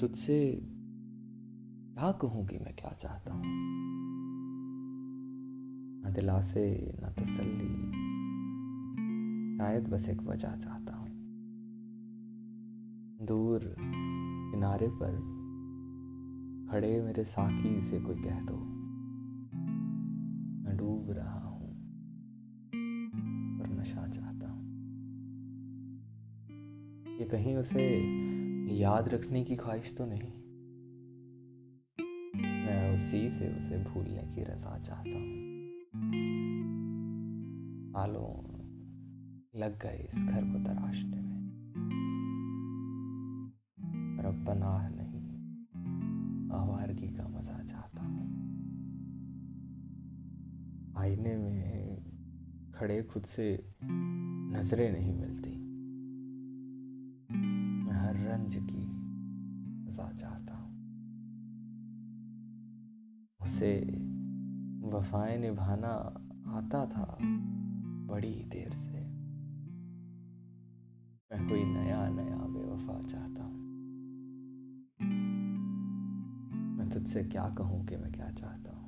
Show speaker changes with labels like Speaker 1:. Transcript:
Speaker 1: तुझसे क्या कहूँ कि मैं क्या चाहता हूँ? न दिलासे, न तसल्ली। शायद बस एक वजह चाहता हूँ। दूर किनारे पर खड़े मेरे साकी से कोई कह दो। मैं डूब रहा हूँ और नशा चाहता हूँ। ये कहीं उसे याद रखने की ख्वाहिश तो नहीं। मैं उसी से उसे भूलने की रजा चाहता हूँ। सालों लग गए इस घर को तराशने में। पर अब पनाह नहीं, आवारगी का मज़ा चाहता हूँ। आईने में खड़े खुद से नज़रें नहीं मिलती। रंज की सजा चाहता हूँ। उसे वफाएँ निभाना आता था बड़ी देर से। मैं कोई नया नया बेवफा चाहता हूँ। मैं तुझसे क्या कहूँ कि मैं क्या चाहता हूँ?